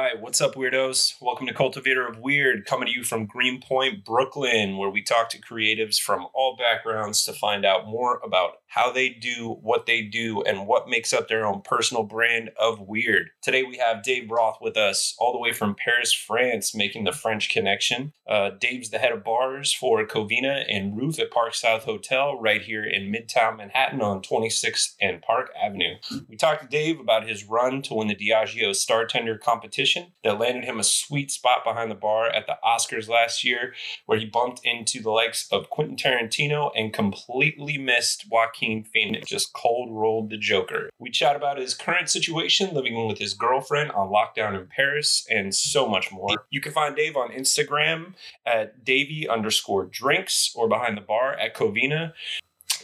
right, what's up, weirdos? Welcome to Cultivator of Weird, coming to you from Greenpoint, Brooklyn, where we talk to creatives from all backgrounds to find out more about how they do what they do and what makes up their own personal brand of weird. Today we have Dave Roth with us, all the way from Paris, France, making the French connection. Uh, Dave's the head of bars for Covina and Roof at Park South Hotel, right here in Midtown Manhattan on 26th and Park Avenue. We talked to Dave about his run to win the Diageo Startender competition that landed him a sweet spot behind the bar at the Oscars last year, where he bumped into the likes of Quentin Tarantino and completely missed Joaquin Phoenix, just cold rolled the Joker. We chat about his current situation, living with his girlfriend on lockdown in Paris, and so much more. You can find Dave on Instagram at Davey underscore drinks or behind the bar at Covina.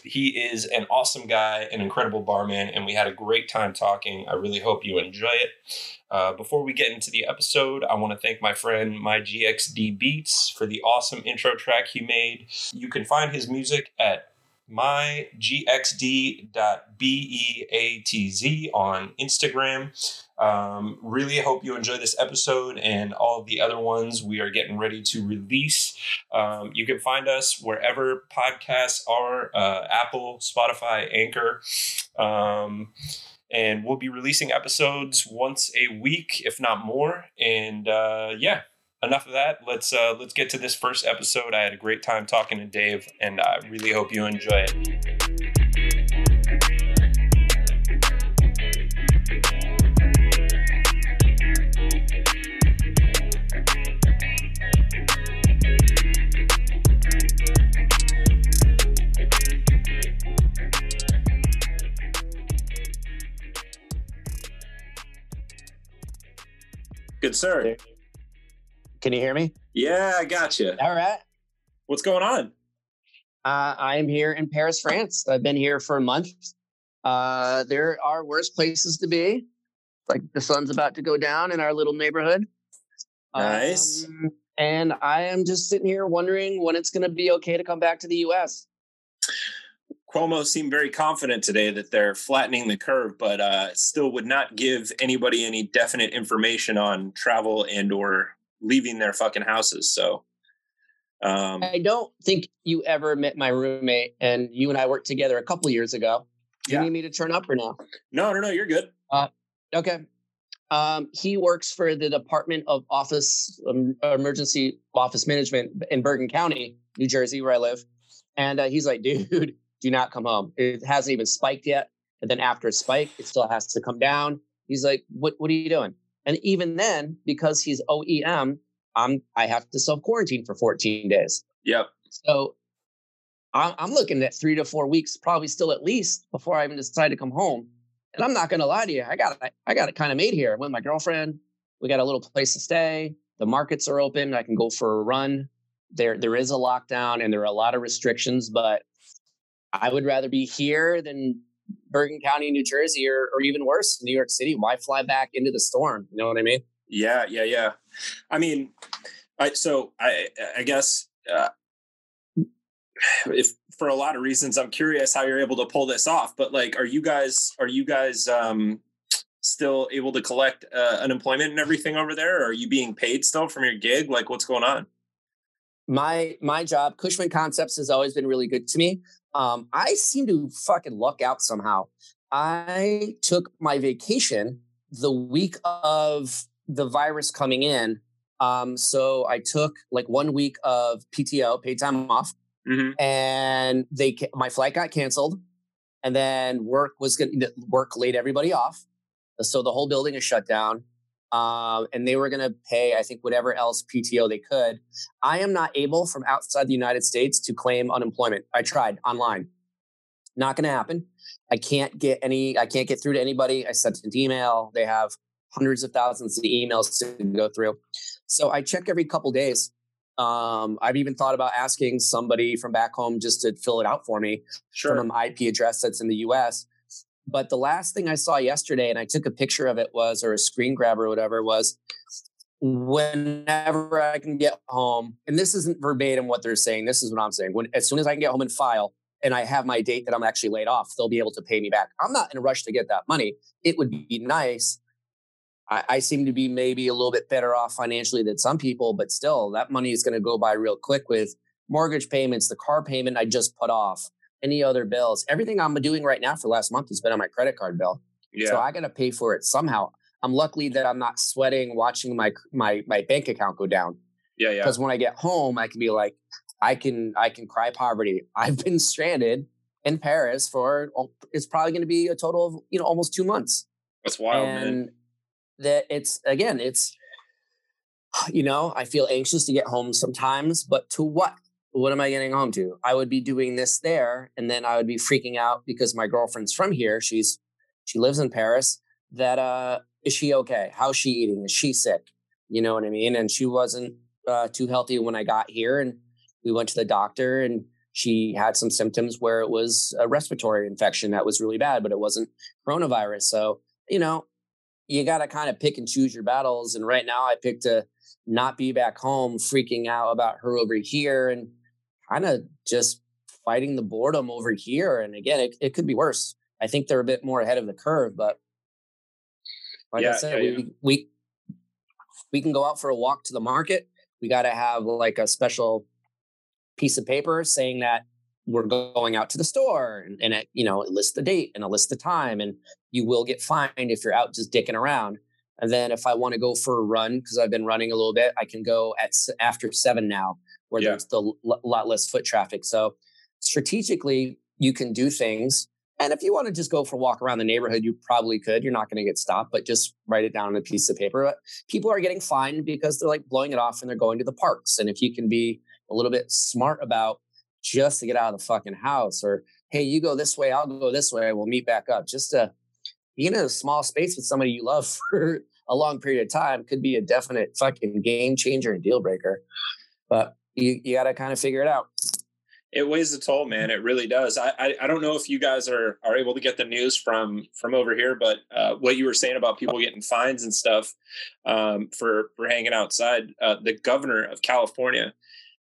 He is an awesome guy, an incredible barman, and we had a great time talking. I really hope you enjoy it. Uh, before we get into the episode, I want to thank my friend My Beats for the awesome intro track he made. You can find his music at mygxd.beatz on Instagram. Um, really hope you enjoy this episode and all of the other ones we are getting ready to release. Um, you can find us wherever podcasts are uh, Apple, Spotify, Anchor. Um, and we'll be releasing episodes once a week, if not more. And uh, yeah, enough of that. Let's uh, let's get to this first episode. I had a great time talking to Dave, and I really hope you enjoy it. Sir. Can you hear me? Yeah, I got you. All right. What's going on? Uh, I am here in Paris, France. I've been here for a month. Uh, there are worse places to be. Like the sun's about to go down in our little neighborhood. Nice. Um, and I am just sitting here wondering when it's going to be okay to come back to the U.S. Cuomo seemed very confident today that they're flattening the curve, but uh, still would not give anybody any definite information on travel and or leaving their fucking houses. So um, I don't think you ever met my roommate, and you and I worked together a couple years ago. Do Yeah. you need me to turn up or no? no, no, no, you're good. Okay. Um, he works for the Department of Office um, Emergency Office Management in Bergen County, New Jersey, where I live. And uh, he's like, dude, do not come home. It hasn't even spiked yet. And then after it spiked, it still has to come down. He's like, what What are you doing? And even then, because he's OEM, I'm I have to self quarantine for 14 days. Yep. So I'm, I'm looking at three to four weeks, probably still at least, before I even decide to come home. And I'm not going to lie to you, I got it. I got it kind of made here with my girlfriend. We got a little place to stay. The markets are open. I can go for a run. There, there is a lockdown and there are a lot of restrictions, but I would rather be here than Bergen County, New Jersey, or, or even worse, New York City. Why fly back into the storm? You know what I mean? Yeah, yeah, yeah. I mean, I so I I guess uh, if for a lot of reasons, I'm curious how you're able to pull this off. But like, are you guys are you guys um, still able to collect uh, unemployment and everything over there? Or are you being paid still from your gig? Like, what's going on? My my job cushman concepts has always been really good to me. Um, i seem to fucking luck out somehow. I took my vacation the week of the virus coming in. Um, so i took like one week of pto paid time off Mm-hmm. and they my flight got canceled and then work was going to work laid everybody off. So the whole building is shut down um, and they were going to pay i think whatever else pto they could. I am not able from outside the united states to claim unemployment. I tried online. Not going to happen. I can't get any i can't get through to anybody. I sent an email. They have hundreds of thousands of emails to go through. So i check every couple days. Um, I've even thought about asking somebody from back home just to fill it out for me Sure. from an IP address that's in the US. But the last thing I saw yesterday, and I took a picture of it, was, or a screen grab or whatever, was whenever I can get home, and this isn't verbatim what they're saying, this is what I'm saying. When as soon as I can get home and file and I have my date that I'm actually laid off, they'll be able to pay me back. I'm not in a rush to get that money. It would be nice. I, I seem to be maybe a little bit better off financially than some people, but still, that money is going to go by real quick with mortgage payments, the car payment I just put off, any other bills. Everything I'm doing right now for last month has been on my credit card bill. Yeah. So I got to pay for it somehow. I'm lucky that I'm not sweating watching my my my bank account go down. Yeah, yeah. Because when I get home, I can be like, I can I can cry poverty. I've been stranded in Paris for it's probably going to be a total of you know almost two months. That's wild, and man. That it's again, it's you know I feel anxious to get home sometimes, but to what? What am I getting home to? I would be doing this there, and then I would be freaking out because my girlfriend's from here. She's she lives in Paris. That uh, is she okay? How's she eating? Is she sick? You know what I mean? And she wasn't uh, too healthy when I got here, and we went to the doctor and she had some symptoms where it was a respiratory infection that was really bad, but it wasn't coronavirus. So, you know, you got to kind of pick and choose your battles. And right now I picked to not be back home freaking out about her over here and kind of just fighting the boredom over here. And again, it, it could be worse. I think they're a bit more ahead of the curve, but like yeah, I said, yeah, we, yeah. we, we can go out for a walk to the market. We got to have like a special piece of paper saying that we're going out to the store and, and it, you know, it lists the date and it lists the time and you will get fined if you're out just dicking around. And then if I want to go for a run, because I've been running a little bit, I can go at after seven now, where yeah. there's the l- lot less foot traffic. So strategically, you can do things. And if you want to just go for a walk around the neighborhood, you probably could. You're not going to get stopped, but just write it down on a piece of paper. But people are getting fined because they're like blowing it off and they're going to the parks. And if you can be a little bit smart about just to get out of the fucking house or hey you go this way i'll go this way we'll meet back up just to be in a small space with somebody you love for a long period of time could be a definite fucking game changer and deal breaker but you, you got to kind of figure it out. It weighs a toll man it really does. I, I, I don't know if you guys are are able to get the news from from over here but uh, what you were saying about people getting fines and stuff um, for for hanging outside uh, the governor of california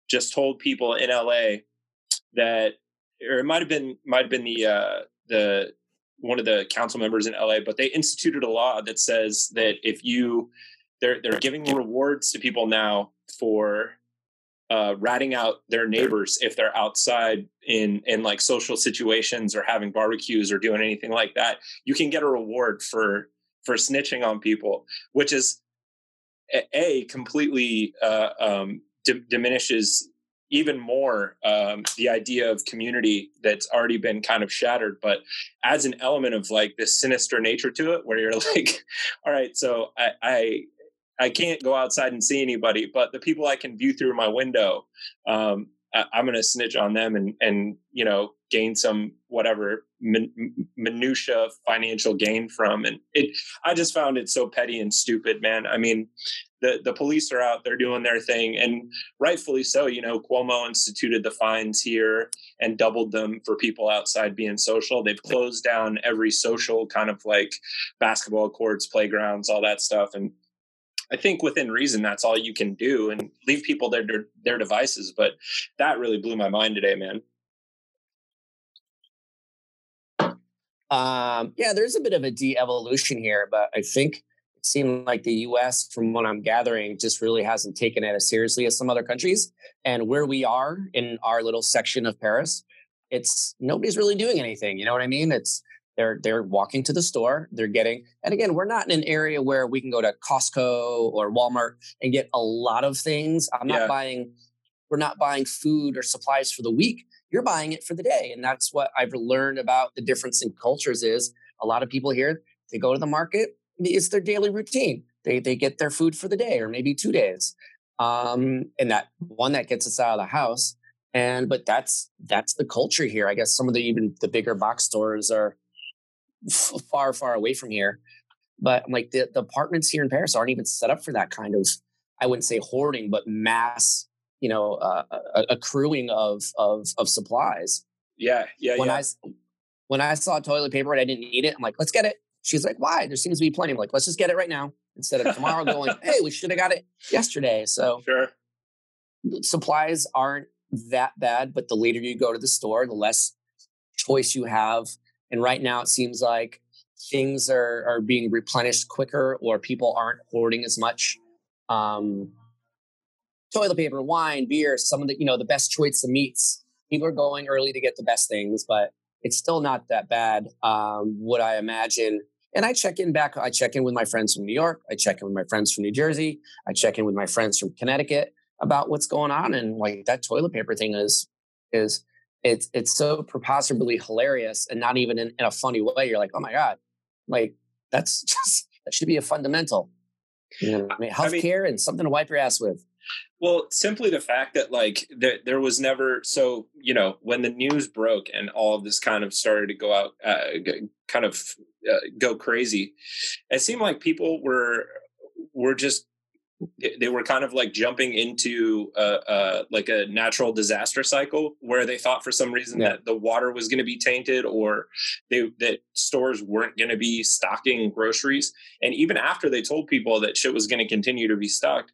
just told people in LA that, or it might have been might have been the uh, the one of the council members in LA, but they instituted a law that says that if you they're they're giving rewards to people now for uh, ratting out their neighbors if they're outside in in like social situations or having barbecues or doing anything like that. You can get a reward for for snitching on people, which is a, completely uh, um, d- diminishes even more um, the idea of community that's already been kind of shattered, but adds an element of like this sinister nature to it, where you're like, all right, so I, I I can't go outside and see anybody, but the people I can view through my window, um, I, am going to snitch on them and and you know gain some whatever min, minutia financial gain from. And it, I just found it so petty and stupid, man. I mean, the the police are out there doing their thing, and rightfully so. You know, Cuomo instituted the fines here and doubled them for people outside being social. They've closed down every social kind of like basketball courts, playgrounds, all that stuff, and I think within reason, that's all you can do and leave people their, their, devices. But that really blew my mind today, man. Um, yeah, there's a bit of a de-evolution here, but I think it seemed like the U.S., from what I'm gathering, just really hasn't taken it as seriously as some other countries. And where we are in our little section of Paris, it's nobody's really doing anything. You know what I mean? It's they're they're walking to the store. They're getting, and again, we're not in an area where we can go to Costco or Walmart and get a lot of things. I'm yeah. not buying. We're not buying food or supplies for the week. You're buying it for the day, and that's what I've learned about the difference in cultures. Is a lot of people here they go to the market. It's their daily routine. They they get their food for the day or maybe two days, um, and that one that gets us out of the house and but that's that's the culture here i guess some of the even the bigger box stores are far, far away from here. But I'm like the, the apartments here in Paris aren't even set up for that kind of, I wouldn't say hoarding, but mass, you know, uh, accruing of of of supplies. Yeah, yeah. When yeah. I when I saw toilet paper and I didn't need it, I'm like, let's get it. She's like, why? There seems to be plenty. I'm like, let's just get it right now instead of tomorrow going, hey, we should have got it yesterday. So sure. supplies aren't that bad, but the later you go to the store, the less choice you have and right now, it seems like things are are being replenished quicker or people aren't hoarding as much. Um, toilet paper, wine, beer, some of the you know the best choice of meats. People are going early to get the best things, but it's still not that bad. Um, would I imagine? And I check in back. I check in with my friends from New York. I check in with my friends from New Jersey. I check in with my friends from Connecticut about what's going on. And like that toilet paper thing is is it's it's so preposterously hilarious and not even in, in a funny way. You're like, oh my god, like that's just that should be a fundamental. You know, I mean, healthcare I mean, and something to wipe your ass with. Well, simply the fact that like there, there was never so you know when the news broke and all of this kind of started to go out, uh, kind of uh, go crazy. It seemed like people were were just they were kind of like jumping into like a natural disaster cycle where they thought for some reason yeah. that the water was going to be tainted or they that stores weren't going to be stocking groceries and even after they told people that shit was going to continue to be stocked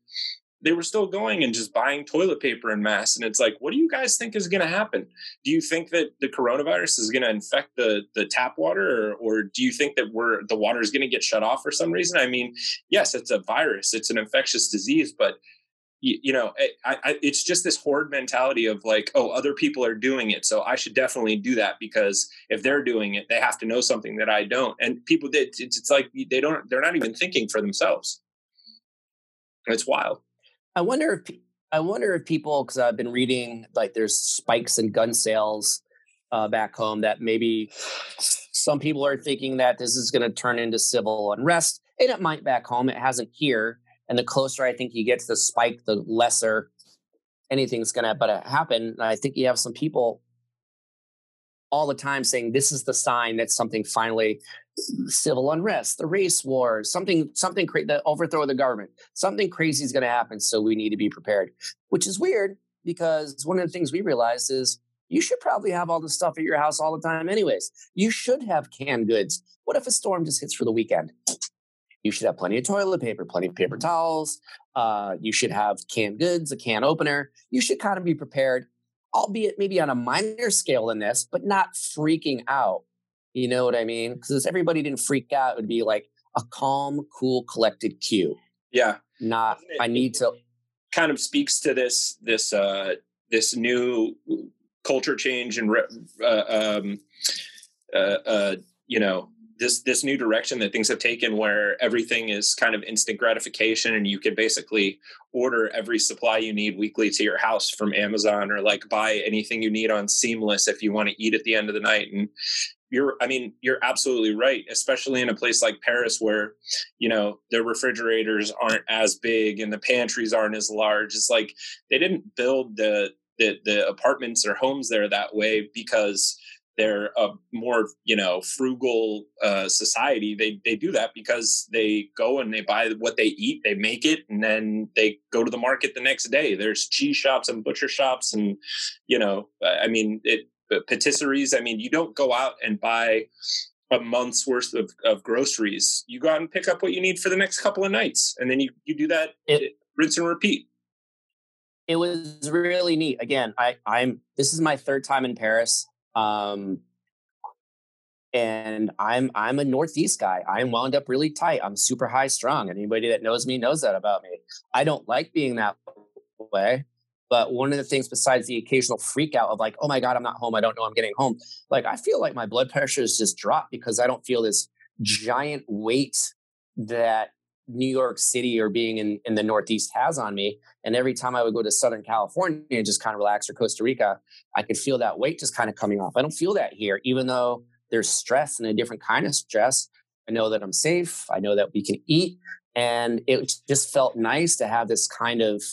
they were still going and just buying toilet paper in mass. And it's like, what do you guys think is going to happen? Do you think that the coronavirus is going to infect the the tap water, or, or do you think that we're the water is going to get shut off for some reason? I mean, yes, it's a virus, it's an infectious disease, but you, you know, eh, I, I, it's just this horde mentality of like, oh, other people are doing it, so I should definitely do that because if they're doing it, they have to know something that I don't. And people did. It's, it's like they don't. They're not even thinking for themselves. It's wild. I wonder if I wonder if people because I've been reading like there's spikes in gun sales uh, back home that maybe some people are thinking that this is going to turn into civil unrest, and it might back home. It hasn't here, and the closer I think you get to the spike, the lesser anything's going to but happen. And I think you have some people all the time saying this is the sign that something finally civil unrest, the race wars, something, something, cra- the overthrow of the government, something crazy is going to happen. So we need to be prepared, which is weird because one of the things we realized is you should probably have all this stuff at your house all the time, anyways. You should have canned goods. What if a storm just hits for the weekend? You should have plenty of toilet paper, plenty of paper towels. Uh, you should have canned goods, a can opener. You should kind of be prepared, albeit maybe on a minor scale than this, but not freaking out you know what I mean? Because if everybody didn't freak out, it would be like a calm, cool, collected cue. Yeah. Not it, I need to kind of speaks to this this uh this new culture change and uh, um uh, uh you know this this new direction that things have taken where everything is kind of instant gratification and you can basically order every supply you need weekly to your house from Amazon or like buy anything you need on Seamless if you want to eat at the end of the night. And you're i mean you're absolutely right especially in a place like paris where you know the refrigerators aren't as big and the pantries aren't as large. It's like they didn't build the the, the apartments or homes there that way because they're a more you know frugal uh, society they they do that because they go and they buy what they eat they make it and then they go to the market the next day there's cheese shops and butcher shops and you know i mean it patisseries. I mean, you don't go out and buy a month's worth of, of groceries. You go out and pick up what you need for the next couple of nights, and then you you do that it, rinse and repeat. It was really neat. Again, I I'm this is my third time in Paris. Um, and I'm I'm a Northeast guy. I'm wound up really tight. I'm super high strung. Anybody that knows me knows that about me. I don't like being that way. But one of the things, besides the occasional freak out of like, oh my God, I'm not home. I don't know I'm getting home. Like, I feel like my blood pressure has just dropped because I don't feel this giant weight that New York City or being in, in the Northeast has on me. And every time I would go to Southern California and just kind of relax or Costa Rica, I could feel that weight just kind of coming off. I don't feel that here, even though there's stress and a different kind of stress. I know that I'm safe. I know that we can eat. And it just felt nice to have this kind of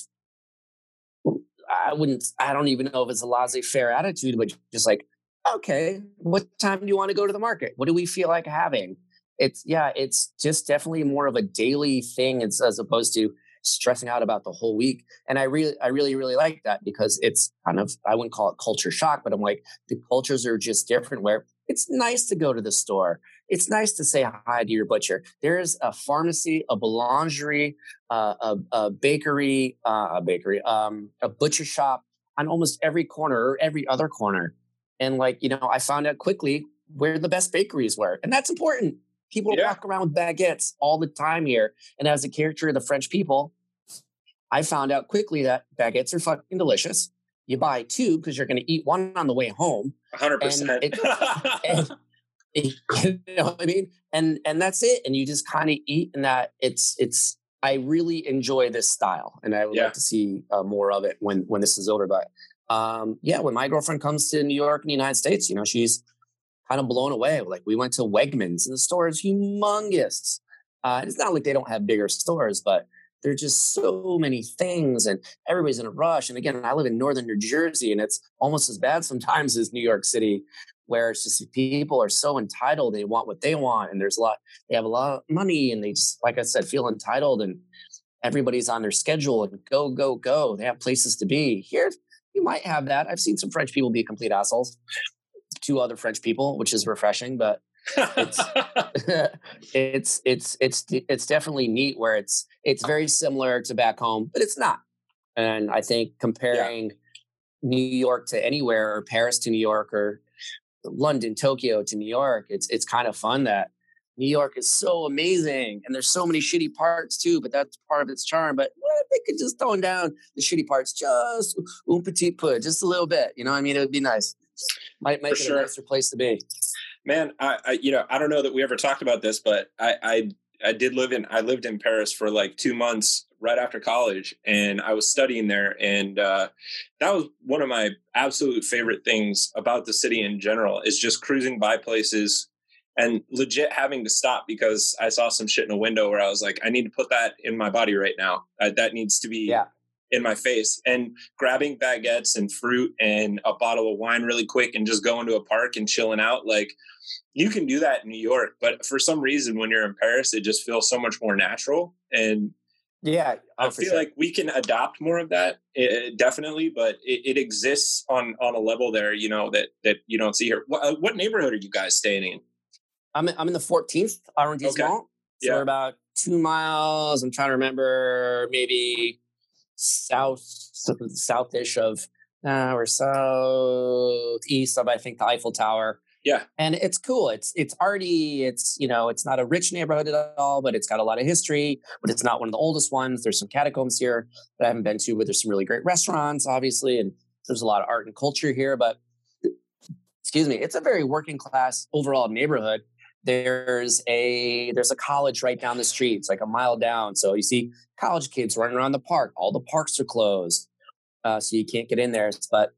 I wouldn't, I don't even know if it's a laissez faire attitude, but just like, okay, what time do you want to go to the market? What do we feel like having? It's, yeah, it's just definitely more of a daily thing as, as opposed to stressing out about the whole week. And I really, I really, really like that because it's kind of, I wouldn't call it culture shock, but I'm like, the cultures are just different where it's nice to go to the store. It's nice to say hi to your butcher. There's a pharmacy, a boulangerie, uh, a, a, bakery, uh, a bakery, um, a butcher shop on almost every corner or every other corner. And like, you know, I found out quickly where the best bakeries were. And that's important. People Yeah. walk around with baguettes all the time here. And as a character of the French people, I found out quickly that baguettes are fucking delicious. You buy two because you're going to eat one on the way home. hundred percent. it- and you know what I mean? And and that's it. And you just kind of eat, and that it's it's. I really enjoy this style, and I would Yeah. like to see uh, more of it when when this is over. But um, yeah, when my girlfriend comes to New York and the United States, you know, she's kind of blown away. Like we went to Wegmans, and the store is humongous. Uh, it's not like they don't have bigger stores, but there're just so many things, and everybody's in a rush. And again, I live in northern New Jersey, and it's almost as bad sometimes as New York City where it's just people are so entitled they want what they want and there's a lot they have a lot of money and they just like i said feel entitled and everybody's on their schedule and go go go they have places to be here you might have that i've seen some french people be complete assholes to other french people which is refreshing but it's it's it's it's it's definitely neat where it's it's very similar to back home but it's not. And i think comparing new york to anywhere or paris to new york or london tokyo to new york it's it's kind of fun that new york is so amazing and there's so many shitty parts too but that's part of its charm but what if they could just tone down the shitty parts just un petit peu just a little bit you know what i mean? It would be nice might make For it sure. a nicer place to be Man, I, I you know I don't know that we ever talked about this, but I, I I did live in I lived in Paris for like two months right after college, and I was studying there, and uh, that was one of my absolute favorite things about the city in general is just cruising by places and legit having to stop because I saw some shit in a window where I was like, I need to put that in my body right now. Uh, that needs to be Yeah. In my face. And grabbing baguettes and fruit and a bottle of wine really quick and just going to a park and chilling out, like you can do that in New York, but for some reason, when you're in Paris, it just feels so much more natural. And yeah I oh, feel sure. like we can adopt more of that, eh, definitely. But it, it exists on on a level there, you know, that that you don't see here. What, uh, what neighborhood are you guys staying in? I'm in, I'm in the 14th arrondissement. So Yeah. we're about two miles. I'm trying to remember maybe south southish of uh, we're southeast of I think the Eiffel Tower. Yeah. And it's cool. It's it's arty. It's you know it's not a rich neighborhood at all, but it's got a lot of history. But it's not one of the oldest ones. There's some catacombs here that I haven't been to, but there's some really great restaurants, obviously, and there's a lot of art and culture here. But excuse me, it's a very working class overall neighborhood there's a there's a college right down the street it's like a mile down so you see college kids running around the park all the parks are closed uh, so you can't get in there but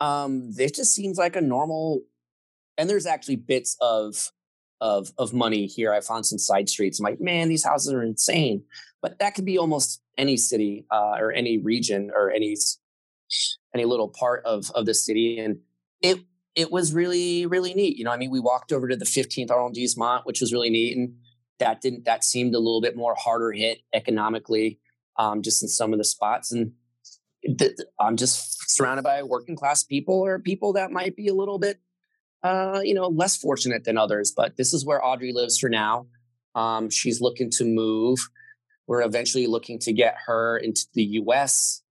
um this just seems like a normal and there's actually bits of of of money here i found some side streets i'm like man these houses are insane but that could be almost any city uh, or any region or any any little part of of the city and it it was really really neat you know i mean we walked over to the 15th arrondissement which was really neat and that didn't that seemed a little bit more harder hit economically um, just in some of the spots and th- i'm just surrounded by working class people or people that might be a little bit uh, you know less fortunate than others but this is where audrey lives for now. Um, she's looking to move. We're eventually looking to get her into the us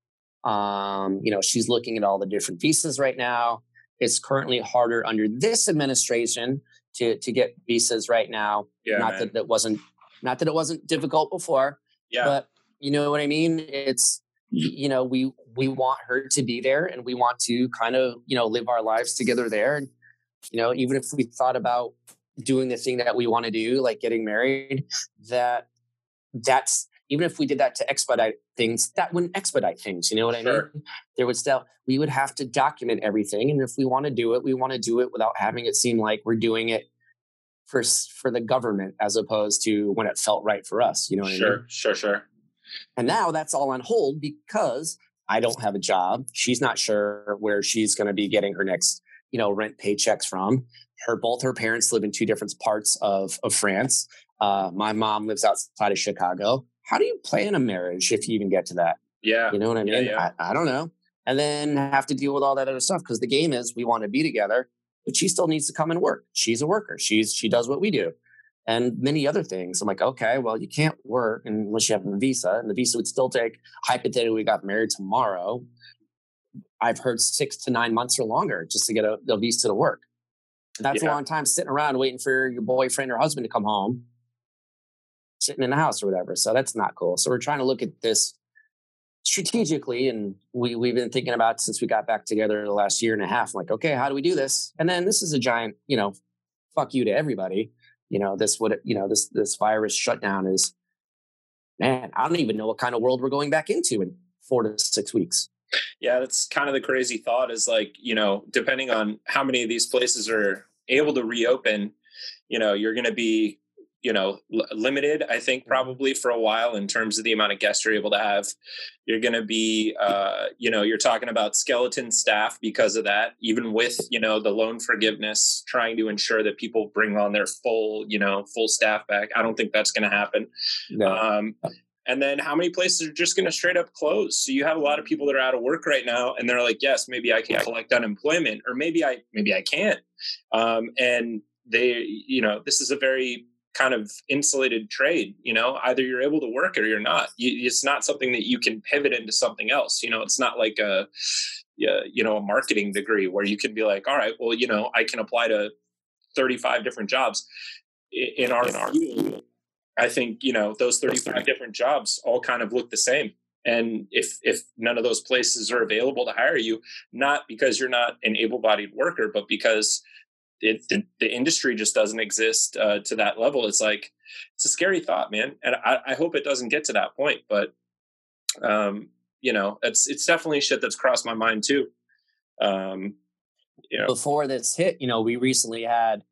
um, you know she's looking at all the different visas right now it's currently harder under this administration to to get visas right now. Yeah, not man. that it wasn't not that it wasn't difficult before, yeah, but you know what I mean. It's you know we we want her to be there, and we want to kind of you know live our lives together there. And you know even if we thought about doing the thing that we want to do, like getting married, that that's even if we did that to expedite things, that wouldn't expedite things. You know what I Sure. mean? There would still we would have to document everything, and if we want to do it, we want to do it without having it seem like we're doing it for for the government as opposed to when it felt right for us. You know what I mean? sure, sure, sure. And now that's all on hold because I don't have a job. She's not sure where she's going to be getting her next, you know, rent paychecks from. Her both her parents live in two different parts of of France. Uh, my mom lives outside of Chicago. How do you plan a marriage if you even get to that? Yeah, You know what I Yeah, mean? yeah. I, I don't know. And then have to deal with all that other stuff because the game is we want to be together, but she still needs to come and work. She's a worker. She's she does what we do, and many other things. I'm like, okay, well, you can't work unless you have a visa, and the visa would still take. Hypothetically, we got married tomorrow. I've heard six to nine months or longer just to get a, a visa to work. That's yeah. a long time sitting around waiting for your boyfriend or husband to come home, sitting in the house or whatever. So that's not cool. So we're trying to look at this strategically and we, we've been thinking about since we got back together the last year and a half like okay how do we do this and then this is a giant you know fuck you to everybody you know this would you know this this virus shutdown is man i don't even know what kind of world we're going back into in four to six weeks yeah that's kind of the crazy thought is like you know depending on how many of these places are able to reopen you know you're going to be you know l- limited i think probably for a while in terms of the amount of guests you're able to have. You're going to be uh, you know you're talking about skeleton staff because of that even with you know the loan forgiveness trying to ensure that people bring on their full you know full staff back. I don't think that's going to happen. No. um, and then how many places are just going to straight up close? So you have a lot of people that are out of work right now and they're like yes maybe i can collect unemployment or maybe i maybe i can't. Um, and they you know this is a very kind of insulated trade you know either you're able to work or you're not. You, it's not something that you can pivot into something else you know it's not like a you know a marketing degree where you can be like all right well you know i can apply to 35 different jobs. In our, in our field i think you know those 35 different jobs all kind of look the same. And if if none of those places are available to hire you not because you're not an able-bodied worker but because it, the, the, industry just doesn't exist uh, to that level. It's like it's a scary thought, man, and I, I hope it doesn't get to that point. But um, you know, it's it's definitely shit that's crossed my mind too. Um, you know. Before this hit, you know, we recently had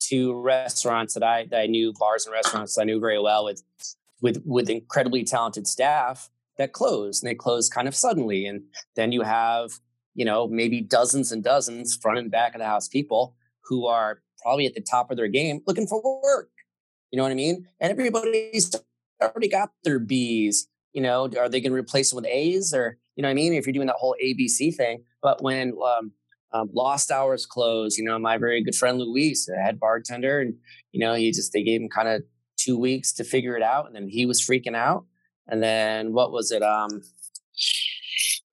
two restaurants that I that I knew, bars and restaurants I knew very well with with with incredibly talented staff that closed, and they closed kind of suddenly. And then you have you know maybe dozens and dozens front and back of the house people who are probably at the top of their game looking for work. You know what I mean? And everybody's already got their B's. You know, are they going to replace them with A's or, you know what I mean? If you're doing that whole ABC thing. But when um, um, Lost Hours closed, you know, my very good friend Luis, a head bartender, and, you know, he just, they gave him kind of two weeks to figure it out. And then he was freaking out. And then what was it? Um,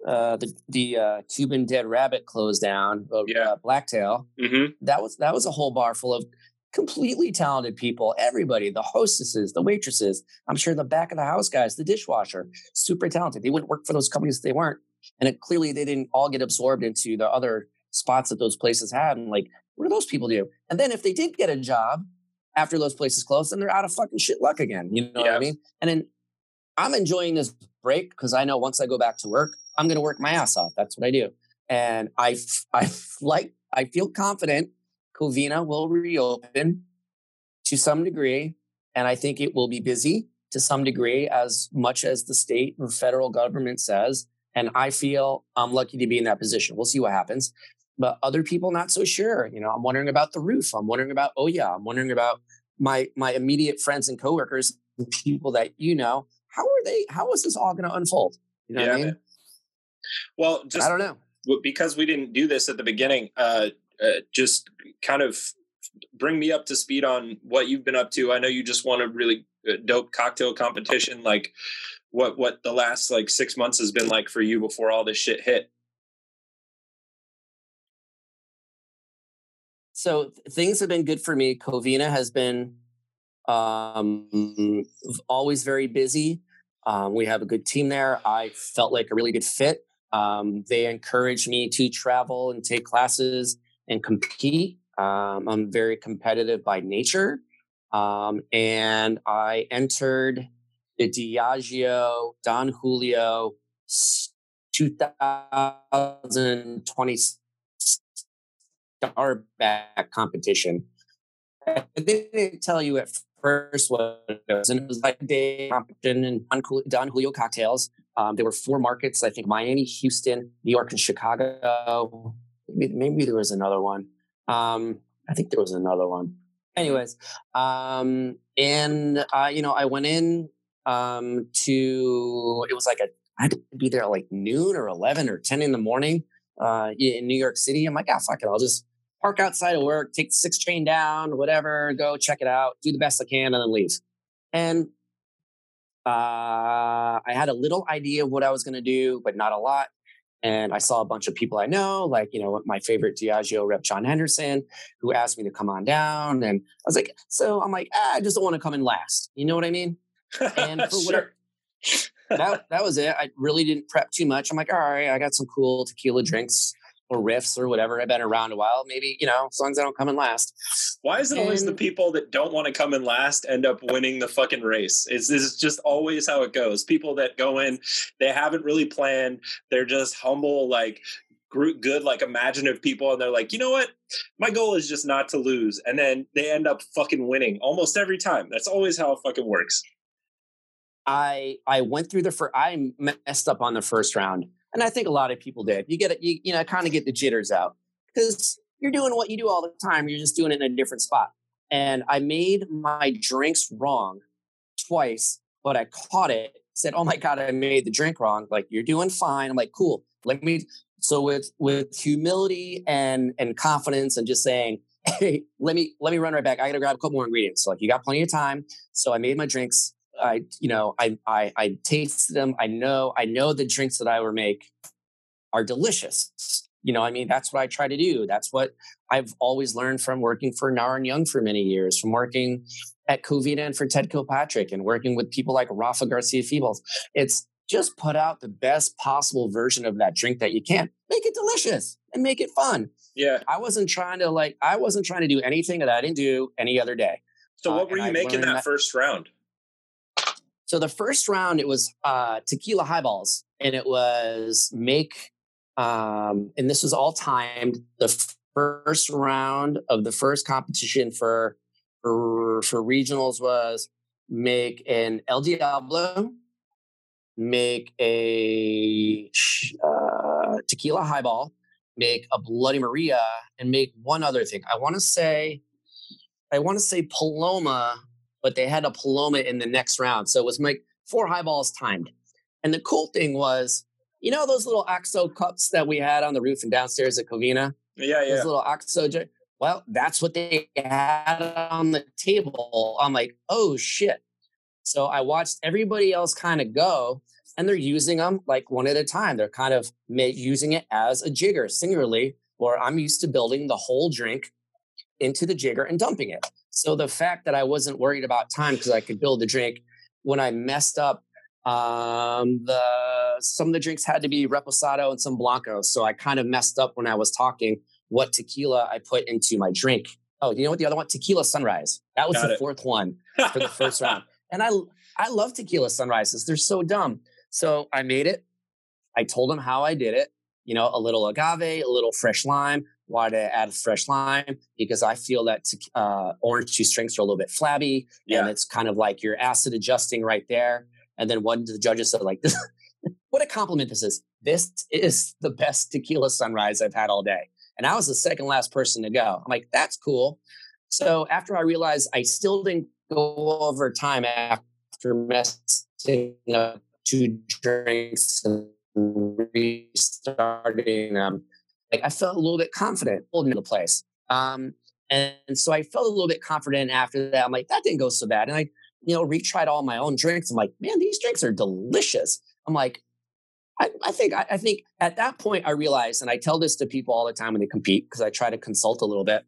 uh, the the uh, Cuban Dead Rabbit closed down, uh, yeah. uh, Blacktail. Mm-hmm. That was that was a whole bar full of completely talented people. Everybody, the hostesses, the waitresses. I'm sure the back of the house guys, the dishwasher, super talented. They wouldn't work for those companies if they weren't. And it, clearly, they didn't all get absorbed into the other spots that those places had. And like, what do those people do? And then if they did get a job after those places closed, then they're out of fucking shit luck again. You know yeah. what I mean? And then I'm enjoying this break because I know once I go back to work, I'm going to work my ass off. That's what I do. And I, I like, I feel confident Covina will reopen to some degree. And I think it will be busy to some degree as much as the state or federal government says. And I feel I'm lucky to be in that position. We'll see what happens. But other people not so sure. You know, I'm wondering about the roof. I'm wondering about, oh yeah, I'm wondering about my my immediate friends and coworkers, people that you know. How are they? How is this all going to unfold? You know yeah, what I mean? Well, just I don't know because we didn't do this at the beginning. Uh, uh, just kind of bring me up to speed on what you've been up to. I know you just won a really uh, dope cocktail competition. Like, what what the last like six months has been like for you before all this shit hit. So things have been good for me. Covina has been um, always very busy. Um, we have a good team there. I felt like a really good fit. Um, they encouraged me to travel and take classes and compete. Um, I'm very competitive by nature. Um, and I entered the Diageo Don Julio 2020 Star Back competition. I didn't tell you at first was, and it was like a day competition and Don Julio cocktails. Um, there were four markets, I think Miami, Houston, New York, and Chicago. Maybe, maybe there was another one. Um, I think there was another one. Anyways, um, and you know, I went in um, to. It was like a. I had to be there at like noon or eleven or ten in the morning uh, in New York City. I'm like, ah, fuck it, I'll just park outside of work, take the six train down, whatever, go check it out, do the best I can, and then leave. And uh, I had a little idea of what I was going to do, but not a lot. And I saw a bunch of people I know, like, you know, my favorite Diageo rep, John Henderson, who asked me to come on down. And I was like, so I'm like, ah, I just don't want to come in last. You know what I mean? And for sure. whatever, that, that was it. I really didn't prep too much. I'm like, all right, I got some cool tequila drinks or riffs or whatever. I've been around a while. Maybe, you know, as long as I don't come in last. Why is it always the people that don't want to come in last end up winning the fucking race? Is this is just always how it goes? People that go in, they haven't really planned. They're just humble, like good, like imaginative people, and they're like, you know what? My goal is just not to lose, and then they end up fucking winning almost every time. That's always how it fucking works. I I went through the first. I messed up on the first round, and I think a lot of people did. You get it, you you know, kind of get the jitters out because you're doing what you do all the time. You're just doing it in a different spot. And I made my drinks wrong twice, but I caught it. Said, "Oh my god, I made the drink wrong." Like you're doing fine. I'm like, "Cool." Let me. So with with humility and and confidence and just saying, "Hey, let me let me run right back. I got to grab a couple more ingredients." So like you got plenty of time. So I made my drinks. I, you know, I, I, I tasted them. I know, I know the drinks that I would make are delicious. You know, I mean, that's what I try to do. That's what I've always learned from working for Naren Young for many years, from working at Covina and for Ted Kilpatrick and working with people like Rafa Garcia Febles. It's just put out the best possible version of that drink that you can. Make it delicious and make it fun. Yeah. I wasn't trying to like, I wasn't trying to do anything that I didn't do any other day. So Uh, what were you I've making that, that- first round? So the first round it was uh, tequila highballs, and it was make, um, and this was all timed. The first round of the first competition for for for regionals was make an El Diablo, make a uh, tequila highball, make a Bloody Maria, and make one other thing. I want to say, I want to say Paloma but they had a Paloma in the next round. So it was like four highballs timed. And the cool thing was, you know, those little OXO cups that we had on the roof and downstairs at Covina? Yeah, yeah. Those little OXO. Well, that's what they had on the table. I'm like, oh shit. So I watched everybody else kind of go and they're using them like one at a time. They're kind of using it as a jigger singularly, or I'm used to building the whole drink into the jigger and dumping it. So the fact that I wasn't worried about time because I could build the drink when I messed up, um, the some of the drinks had to be reposado and some blanco. So I kind of messed up when I was talking what tequila I put into my drink. Oh, you know what the other one? Tequila Sunrise. That was Got the it. fourth one for the first round. And I I love tequila sunrises. They're so dumb. So I made it. I told them how I did it. You know, a little agave, a little fresh lime. Why to add fresh lime? Because I feel that uh, orange juice drinks are a little bit flabby, Yeah. and it's kind of like you're acid adjusting right there. And then one of the judges said, like, "What a compliment this is! This is the best tequila sunrise I've had all day." And I was the second last person to go. I'm like, "That's cool." So after I realized I still didn't go over time after messing up two drinks and restarting them, like I felt a little bit confident holding the place. Um, and, so I felt a little bit confident after that. I'm like, that didn't go so bad. And I, you know, retried all my own drinks. I'm like, man, these drinks are delicious. I'm like, I, I think I, I think at that point I realized, and I tell this to people all the time when they compete because I try to consult a little bit.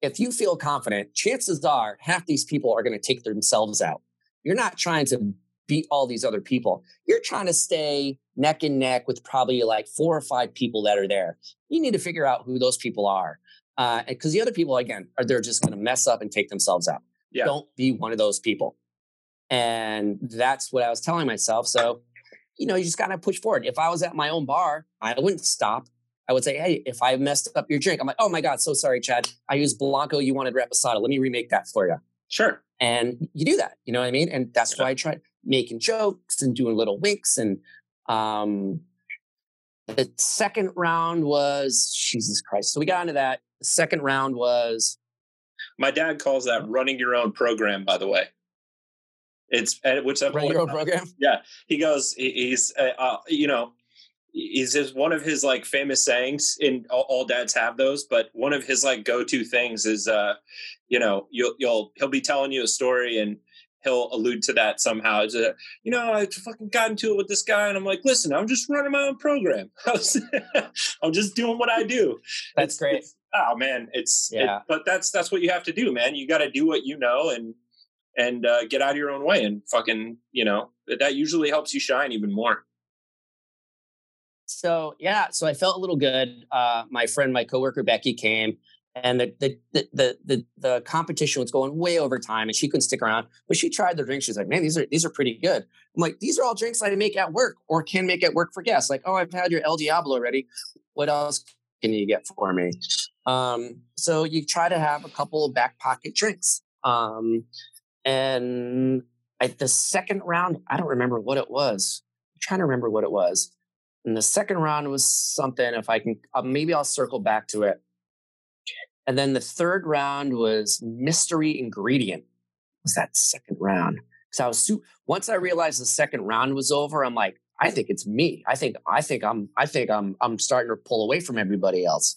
If you feel confident, chances are half these people are going to take themselves out. You're not trying to beat all these other people. You're trying to stay neck and neck with probably like four or five people that are there. You need to figure out who those people are. Uh, because the other people, again, are they're just going to mess up and take themselves out. Yeah. Don't be one of those people. And that's what I was telling myself. So, you know, you just got to push forward. If I was at my own bar, I wouldn't stop. I would say, hey, if I messed up your drink, I'm like, oh my God, so sorry, Chad. I used Blanco. You wanted Reposado. Let me remake that for you. Sure. And you do that. You know what I mean? And that's Yeah. why I tried making jokes and doing little winks. And um, the second round was Jesus Christ. So we got into that. The second round was My dad calls that running your own program, by the way. It's uh, which I'm Run Your Own Program. Yeah, he goes he- he's uh, uh, you know he's just one of his like famous sayings in all, all dads have those but one of his like go-to things is uh you know you'll you'll he'll be telling you a story and he'll allude to that somehow. It's a, you know, I fucking got into it with this guy, and I'm like, listen, I'm just running my own program. I'm just doing what I do. That's it's, great. It's, oh man, it's yeah. It, but that's that's what you have to do, man. You got to do what you know and and uh, get out of your own way and fucking you know that usually helps you shine even more. So yeah, so I felt a little good. Uh, my friend, my coworker Becky came and the, the the the the competition was going way over time, and she couldn't stick around. But she tried the drinks. She's like, "Man, these are these are pretty good." I'm like, "These are all drinks I make at work or can make at work for guests." Like, "Oh, I've had your El Diablo already. What else can you get for me?" Um, so you try to have a couple of back pocket drinks. Um, and at the second round, I don't remember what it was. I'm trying to remember what it was. And the second round was something. If I can, uh, maybe I'll circle back to it and then the third round was mystery ingredient. Was that second round? Because I was su- once I realized the second round was over, I'm like, I think it's me. I think I think I'm I think I'm I'm starting to pull away from everybody else.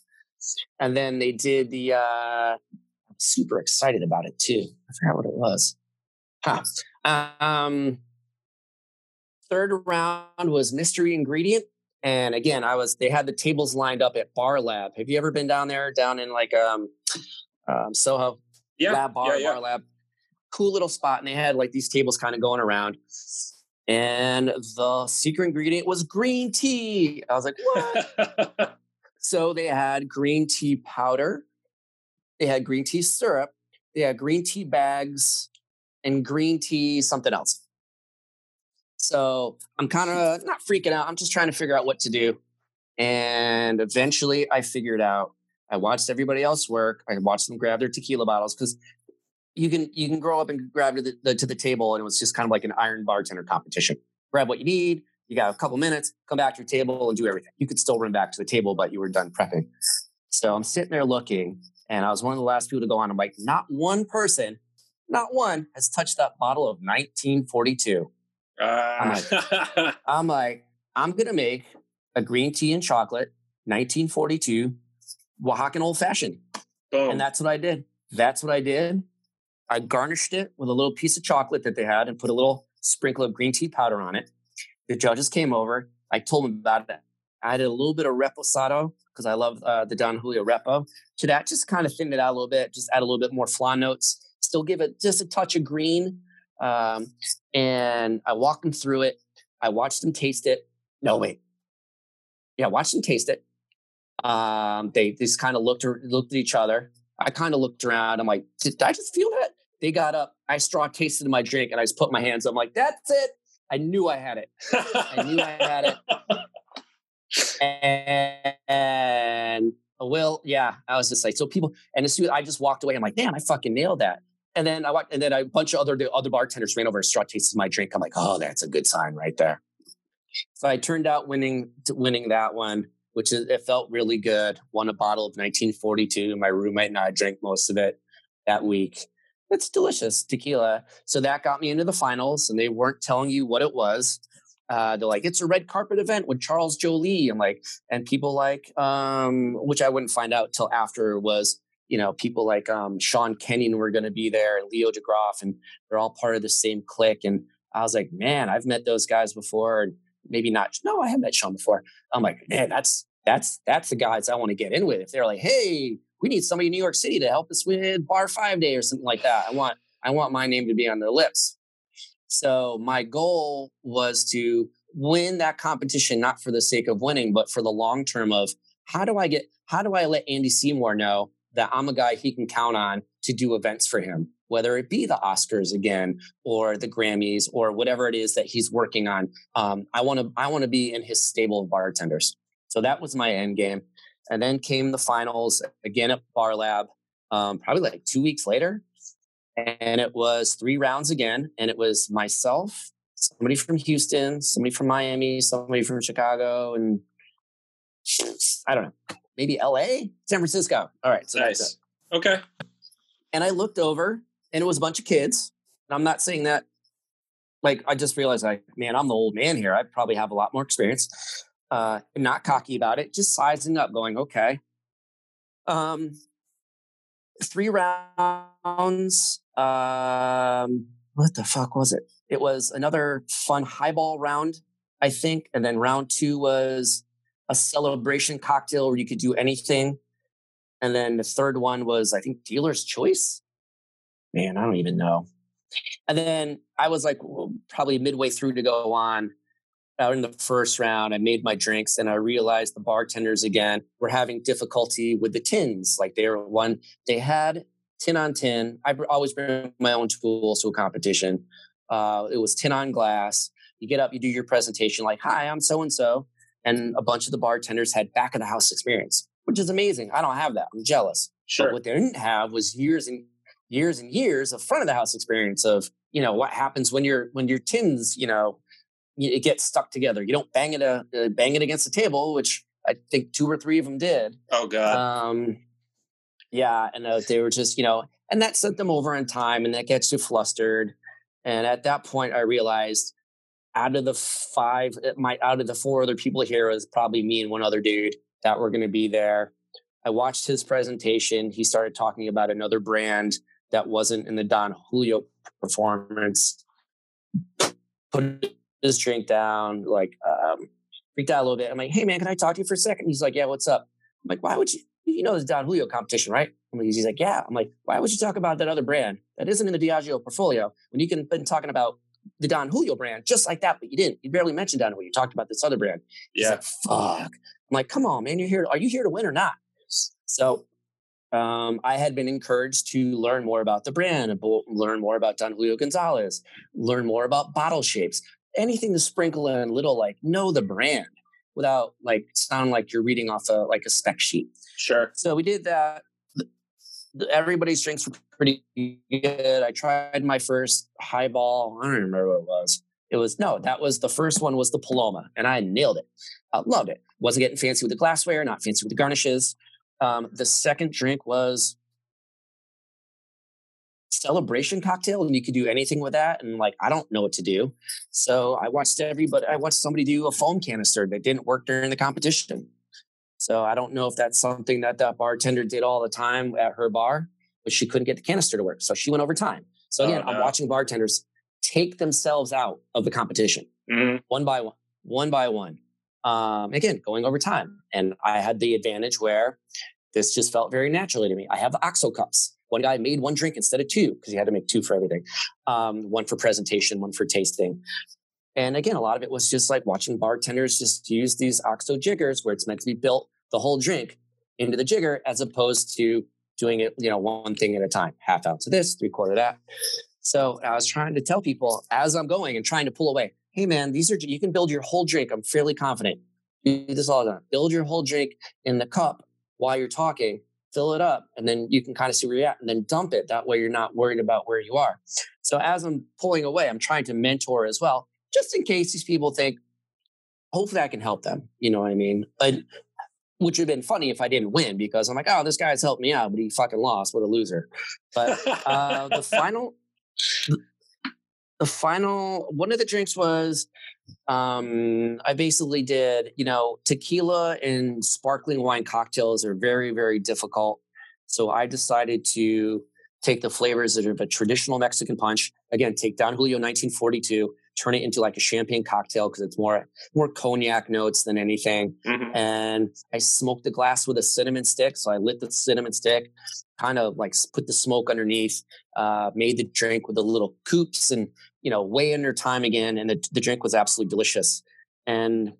And then they did the uh I'm super excited about it too. I forgot what it was. Huh. Um third round was mystery ingredient. And again, I was they had the tables lined up at Bar Lab. Have you ever been down there, down in like um, um Soho? Yeah, Lab Bar, yeah, yeah. Bar Lab. Cool little spot, and they had like these tables kind of going around. And the secret ingredient was green tea. I was like, what? so they had green tea powder, they had green tea syrup, they had green tea bags, and green tea something else. So I'm kind of not freaking out. I'm just trying to figure out what to do. And eventually I figured out, I watched everybody else work. I watched them grab their tequila bottles because you can you can grow up and grab to the, the, to the table and it was just kind of like an iron bartender competition. Grab what you need. You got a couple minutes, come back to your table and do everything. You could still run back to the table, but you were done prepping. So I'm sitting there looking, and I was one of the last people to go on. I'm like, not one person, not one has touched that bottle of 1942. Uh, I'm like, I'm like, I'm gonna make a green tea and chocolate, 1942 Oaxacan old fashioned, boom. and that's what I did. That's what I did. I garnished it with a little piece of chocolate that they had and put a little sprinkle of green tea powder on it. The judges came over. I told them about it. I added a little bit of reposado because I love uh, the Don Julio Repo to that. Just kind of thin it out a little bit. Just add a little bit more flan notes. Still give it just a touch of green. Um, and I walked them through it. I watched them taste it. No, wait. Yeah, watched them taste it. Um, they just kind of looked looked at each other. I kind of looked around. I'm like, did I just feel that? They got up. I straw tasted my drink, and I just put my hands. up. I'm like, that's it. I knew I had it. I knew I had it. And, and well, yeah, I was just like, so people, and as soon as I just walked away, I'm like, damn, I fucking nailed that. And then I walked, and then a bunch of other the other bartenders ran over and straw tasted my drink. I'm like, oh, that's a good sign right there. So I turned out winning winning that one, which is it felt really good. Won a bottle of 1942. My roommate and I drank most of it that week. It's delicious tequila. So that got me into the finals, and they weren't telling you what it was. Uh, they're like, it's a red carpet event with Charles Joly, I'm like, and people like, um, which I wouldn't find out till after was, you know, people like um, Sean Kenyon were going to be there and Leo DeGroff, and they're all part of the same clique. And I was like, man, I've met those guys before, and maybe not. No, I have met Sean before. I'm like, man, that's that's that's the guys I want to get in with. If they're like, hey, we need somebody in New York City to help us with Bar Five Day or something like that. I want I want my name to be on their lips. So my goal was to win that competition, not for the sake of winning, but for the long term of how do I get how do I let Andy Seymour know that I'm a guy he can count on to do events for him, whether it be the Oscars again or the Grammys or whatever it is that he's working on. Um, I want to I want to be in his stable of bartenders. So that was my end game. And then came the finals again at Bar Lab, um, probably like two weeks later. And it was three rounds again. And it was myself, somebody from Houston, somebody from Miami, somebody from Chicago, and I don't know, maybe LA, San Francisco. All right. So nice. Okay. And I looked over and it was a bunch of kids. And I'm not saying that like I just realized like, man, I'm the old man here. I probably have a lot more experience. Uh not cocky about it, just sizing up, going, okay. Um three rounds. Um what the fuck was it? It was another fun highball round, I think. And then round two was a celebration cocktail where you could do anything. And then the third one was, I think, dealer's choice. Man, I don't even know. And then I was like probably midway through to go on out in the first round. I made my drinks and I realized the bartenders again were having difficulty with the tins. Like they were one, they had tin on tin. I always bring my own tools to a competition. Uh, it was tin on glass. You get up, you do your presentation, like, hi, I'm so and so. And a bunch of the bartenders had back of the house experience, which is amazing. I don't have that. I'm jealous. Sure. But what they didn't have was years and years and years of front of the house experience of, you know, what happens when your when your tins, you know, it gets stuck together. You don't bang it a, uh, bang it against the table, which I think two or three of them did. Oh God. Um, yeah, and uh, they were just, you know, and that sent them over in time, and that gets you flustered. And at that point, I realized out of the five, my out of the four other people here was probably me and one other dude that were going to be there. I watched his presentation. He started talking about another brand that wasn't in the Don Julio performance. Put his drink down, like um, freaked out a little bit. I'm like, "Hey man, can I talk to you for a second? He's like, "Yeah, what's up?" I'm like, "Why would you?" You know, the Don Julio competition, right? I'm like, he's like, "Yeah." I'm like, "Why would you talk about that other brand that isn't in the Diageo portfolio when you can been talking about the Don Julio brand just like that, but you didn't. You barely mentioned Don Julio. You talked about this other brand." He's yeah. like, "Fuck." I'm like, "Come on, man, you're here. Are you here to win or not?" So um, I had been encouraged to learn more about the brand, learn more about Don Julio Gonzalez, learn more about bottle shapes, anything to sprinkle in little like know the brand without like sound like you're reading off a like a spec sheet. Sure. So we did that. Everybody's drinks were pretty good. I tried my first highball. I don't remember what it was. It was no, that was the first one was the Paloma, and I nailed it. I loved it. Wasn't getting fancy with the glassware, not fancy with the garnishes. Um, the second drink was celebration cocktail and you could do anything with that and like i don't know what to do so i watched everybody i watched somebody do a foam canister that didn't work during the competition so i don't know if that's something that that bartender did all the time at her bar but she couldn't get the canister to work so she went over time so again oh, no. i'm watching bartenders take themselves out of the competition mm-hmm. one by one one by one um, again going over time and i had the advantage where this just felt very naturally to me i have the oxo cups one guy made one drink instead of two because he had to make two for everything. Um, one for presentation, one for tasting. And again, a lot of it was just like watching bartenders just use these OXO jiggers where it's meant to be built the whole drink into the jigger as opposed to doing it, you know, one thing at a time, half ounce of this, three quarter that. So I was trying to tell people as I'm going and trying to pull away, hey man, these are you can build your whole drink. I'm fairly confident. You do this all the time. Build your whole drink in the cup while you're talking fill it up, and then you can kind of see where you're at, and then dump it. That way, you're not worried about where you are. So as I'm pulling away, I'm trying to mentor as well, just in case these people think, hopefully, I can help them. You know what I mean? But which would have been funny if I didn't win because I'm like, oh, this guy's helped me out, but he fucking lost. What a loser. But uh, the final, the final, one of the drinks was um, I basically did, you know, tequila and sparkling wine cocktails are very, very difficult. So I decided to take the flavors that are of a traditional Mexican punch. Again, take Don Julio 1942, turn it into like a champagne cocktail because it's more more cognac notes than anything. Mm-hmm. And I smoked the glass with a cinnamon stick. So I lit the cinnamon stick, kind of like put the smoke underneath, uh, made the drink with the little coops and you know, way under time again, and the, the drink was absolutely delicious. And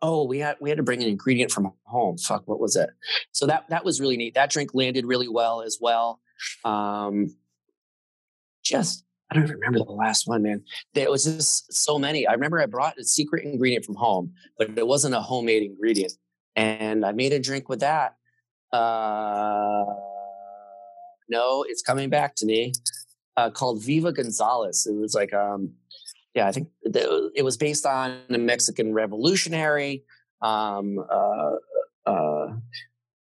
oh, we had we had to bring an ingredient from home. Fuck, what was it? So that that was really neat. That drink landed really well as well. Um, just I don't even remember the last one, man. There was just so many. I remember I brought a secret ingredient from home, but it wasn't a homemade ingredient, and I made a drink with that. Uh, no, it's coming back to me uh, called Viva Gonzalez. It was like, um, yeah, I think it was based on a Mexican revolutionary. Um, uh,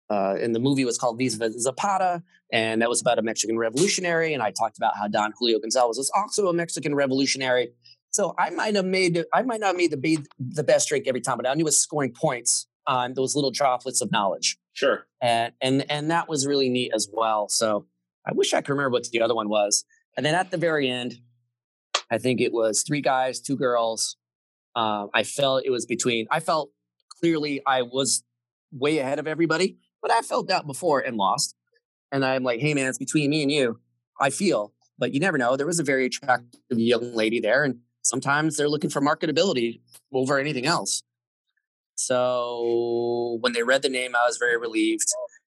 uh, uh, and the movie was called Viva Zapata, and that was about a Mexican revolutionary. And I talked about how Don Julio Gonzalez was also a Mexican revolutionary. So I might have made I might not have made the the best drink every time, but I knew it was scoring points on those little droplets of knowledge. Sure. And and and that was really neat as well. So I wish I could remember what the other one was. And then at the very end, I think it was three guys, two girls. Um, I felt it was between. I felt clearly I was way ahead of everybody, but I felt that before and lost. And I'm like, hey man, it's between me and you. I feel, but you never know. There was a very attractive young lady there, and sometimes they're looking for marketability over anything else. So when they read the name, I was very relieved.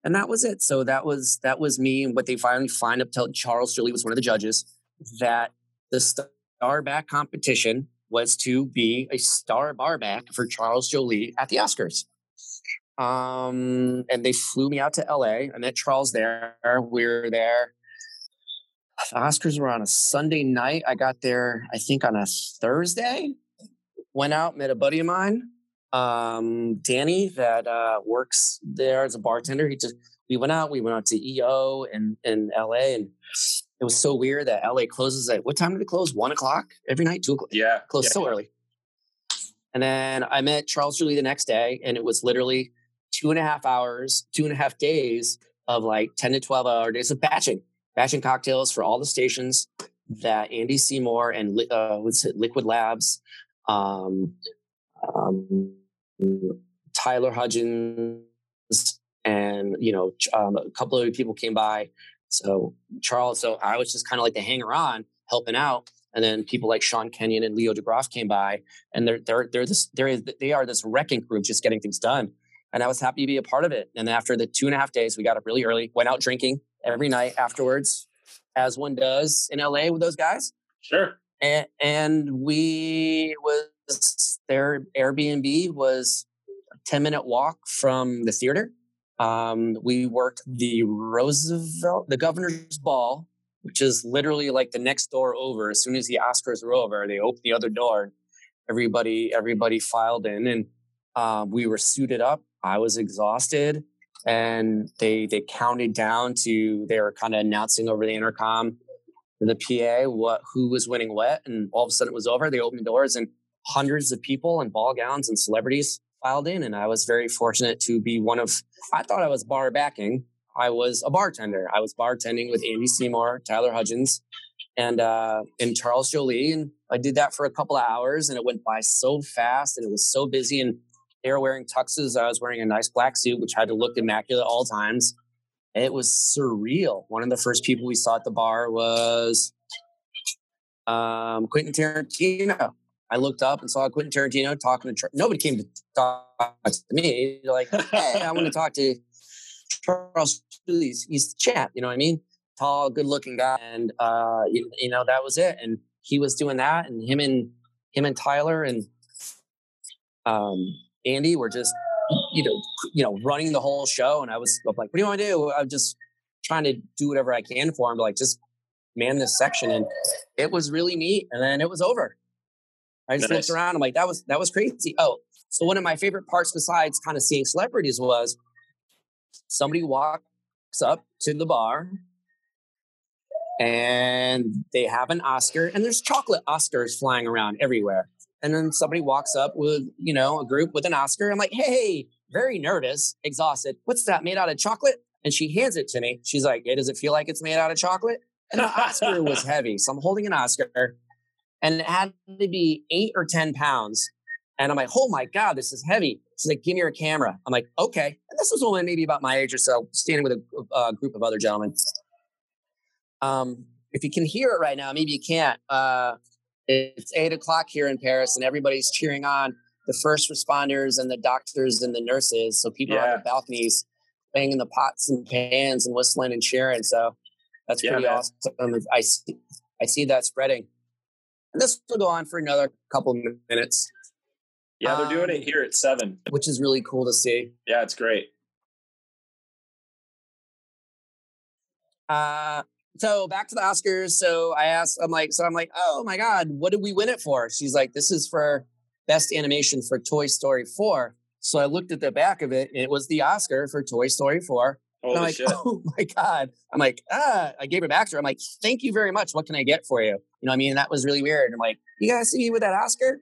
And that was it. So that was that was me. And what they finally find up to Charles Joly was one of the judges that the star back competition was to be a star bar back for Charles Joly at the Oscars. Um, and they flew me out to LA. I met Charles there. We were there. The Oscars were on a Sunday night. I got there, I think, on a Thursday. Went out, met a buddy of mine um, Danny that uh, works there as a bartender. He just we went out. We went out to EO in in LA, and it was so weird that LA closes at what time did it close? One o'clock every night. Two o'clock. Yeah, closed yeah. so early. And then I met Charles Joly the next day, and it was literally two and a half hours, two and a half days of like ten to twelve hour days of batching, batching cocktails for all the stations that Andy Seymour and uh, what's it, Liquid Labs, um, um, Tyler Hudgens, and you know um, a couple of people came by. So Charles, so I was just kind of like the hanger on, helping out, and then people like Sean Kenyon and Leo DeGroff came by, and they're they're they're this they're, they are this wrecking crew, just getting things done. And I was happy to be a part of it. And after the two and a half days, we got up really early, went out drinking every night afterwards, as one does in LA with those guys. Sure. And, and we was their Airbnb was a 10 minute walk from the theater. Um, we worked the Roosevelt, the governor's ball, which is literally like the next door over. As soon as the Oscars were over, they opened the other door. Everybody, everybody filed in, and um, we were suited up. I was exhausted, and they they counted down to. They were kind of announcing over the intercom, the PA, what who was winning what, and all of a sudden it was over. They opened the doors, and hundreds of people in ball gowns and celebrities filed in, and I was very fortunate to be one of. I thought I was bar backing. I was a bartender. I was bartending with Andy Seymour, Tyler Hudgens, and uh, and Charles Joly, and I did that for a couple of hours, and it went by so fast, and it was so busy, and they were wearing tuxes. I was wearing a nice black suit, which had to look immaculate at all times. It was surreal. One of the first people we saw at the bar was um, Quentin Tarantino. I looked up and saw Quentin Tarantino talking to. Nobody came to talk to me. They're like, "Hey, I want to talk to Charles. He's, he's the chap. You know what I mean? Tall, good-looking guy, and uh, you, you know that was it. And he was doing that, and him and him and Tyler and um, Andy were just you know you know running the whole show. And I was like, "What do you want to do?" I'm just trying to do whatever I can for him, like just man this section, and it was really neat. And then it was over. I just Nice. looked around. I'm like, that was that was crazy. Oh, so one of my favorite parts, besides kind of seeing celebrities, was somebody walks up to the bar and they have an Oscar, and there's chocolate Oscars flying around everywhere. And then somebody walks up with, you know, a group with an Oscar. I'm like, hey, very nervous, exhausted. What's that made out of chocolate? And she hands it to me. She's like, yeah, does it feel like it's made out of chocolate? And the Oscar was heavy. So I'm holding an Oscar and it had to be eight or 10 pounds. And I'm like, oh my God, this is heavy. She's like, give me your camera. I'm like, okay. And this was a woman maybe about my age or so, standing with a uh, group of other gentlemen. Um, if you can hear it right now, maybe you can't. Uh, it's eight o'clock here in Paris, and everybody's cheering on the first responders and the doctors and the nurses. So people are on the balconies banging the pots and pans and whistling and cheering. So that's Yeah, pretty man. awesome. I see, I see that spreading. And this will go on for another couple minutes, Yeah, they're doing Um, it here at seven. which is really cool to see. Yeah, it's great. Uh, so back to the Oscars. So I asked, I'm like, so I'm like, oh my God, what did we win it for? She's like, this is for best animation for Toy Story 4. So I looked at the back of it and it was the Oscar for Toy Story 4. And Holy I'm like, shit. oh my God. I'm like, ah, I gave it back to her. I'm like, thank you very much. What can I get for you? You know what I mean? That was really weird. I'm like, you guys see me with that Oscar?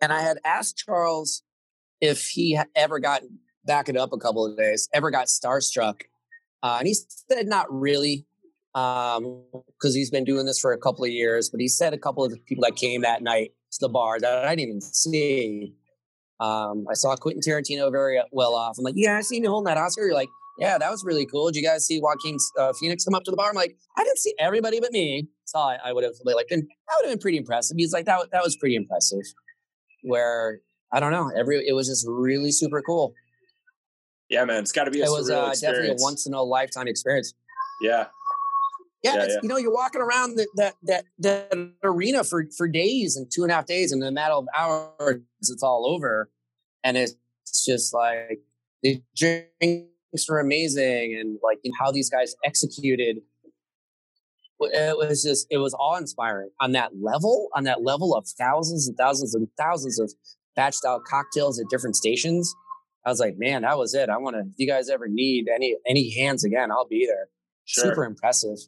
And I had asked Charles if he had ever gotten, back it up a couple of days, ever got starstruck. Uh, and he said, not really. Um, because he's been doing this for a couple of years. But he said a couple of the people that came that night to the bar that I didn't even see. Um, I saw Quentin Tarantino very well off. I'm like, yeah, I seen you holding that Oscar. You're like, yeah, that was really cool. Did you guys see Joaquin uh, Phoenix come up to the bar? I'm like, I didn't see everybody but me. So I, I would have like been, that would have been pretty impressive. He's like, that, that was pretty impressive. Where I don't know, every it was just really super cool. Yeah, man, it's got to be. A it was uh, definitely a once in a lifetime experience. Yeah, yeah, yeah, yeah, you know, you're walking around the, that that that arena for for days and two and a half days, and in a matter of hours, it's all over, and it's just like the drinks were amazing, and like you know, how these guys executed. It was just it was awe inspiring on that level, on that level of thousands and thousands and thousands of batched out cocktails at different stations. I was like, man, that was it. I want to. If you guys ever need any any hands again, I'll be there. Sure. Super impressive.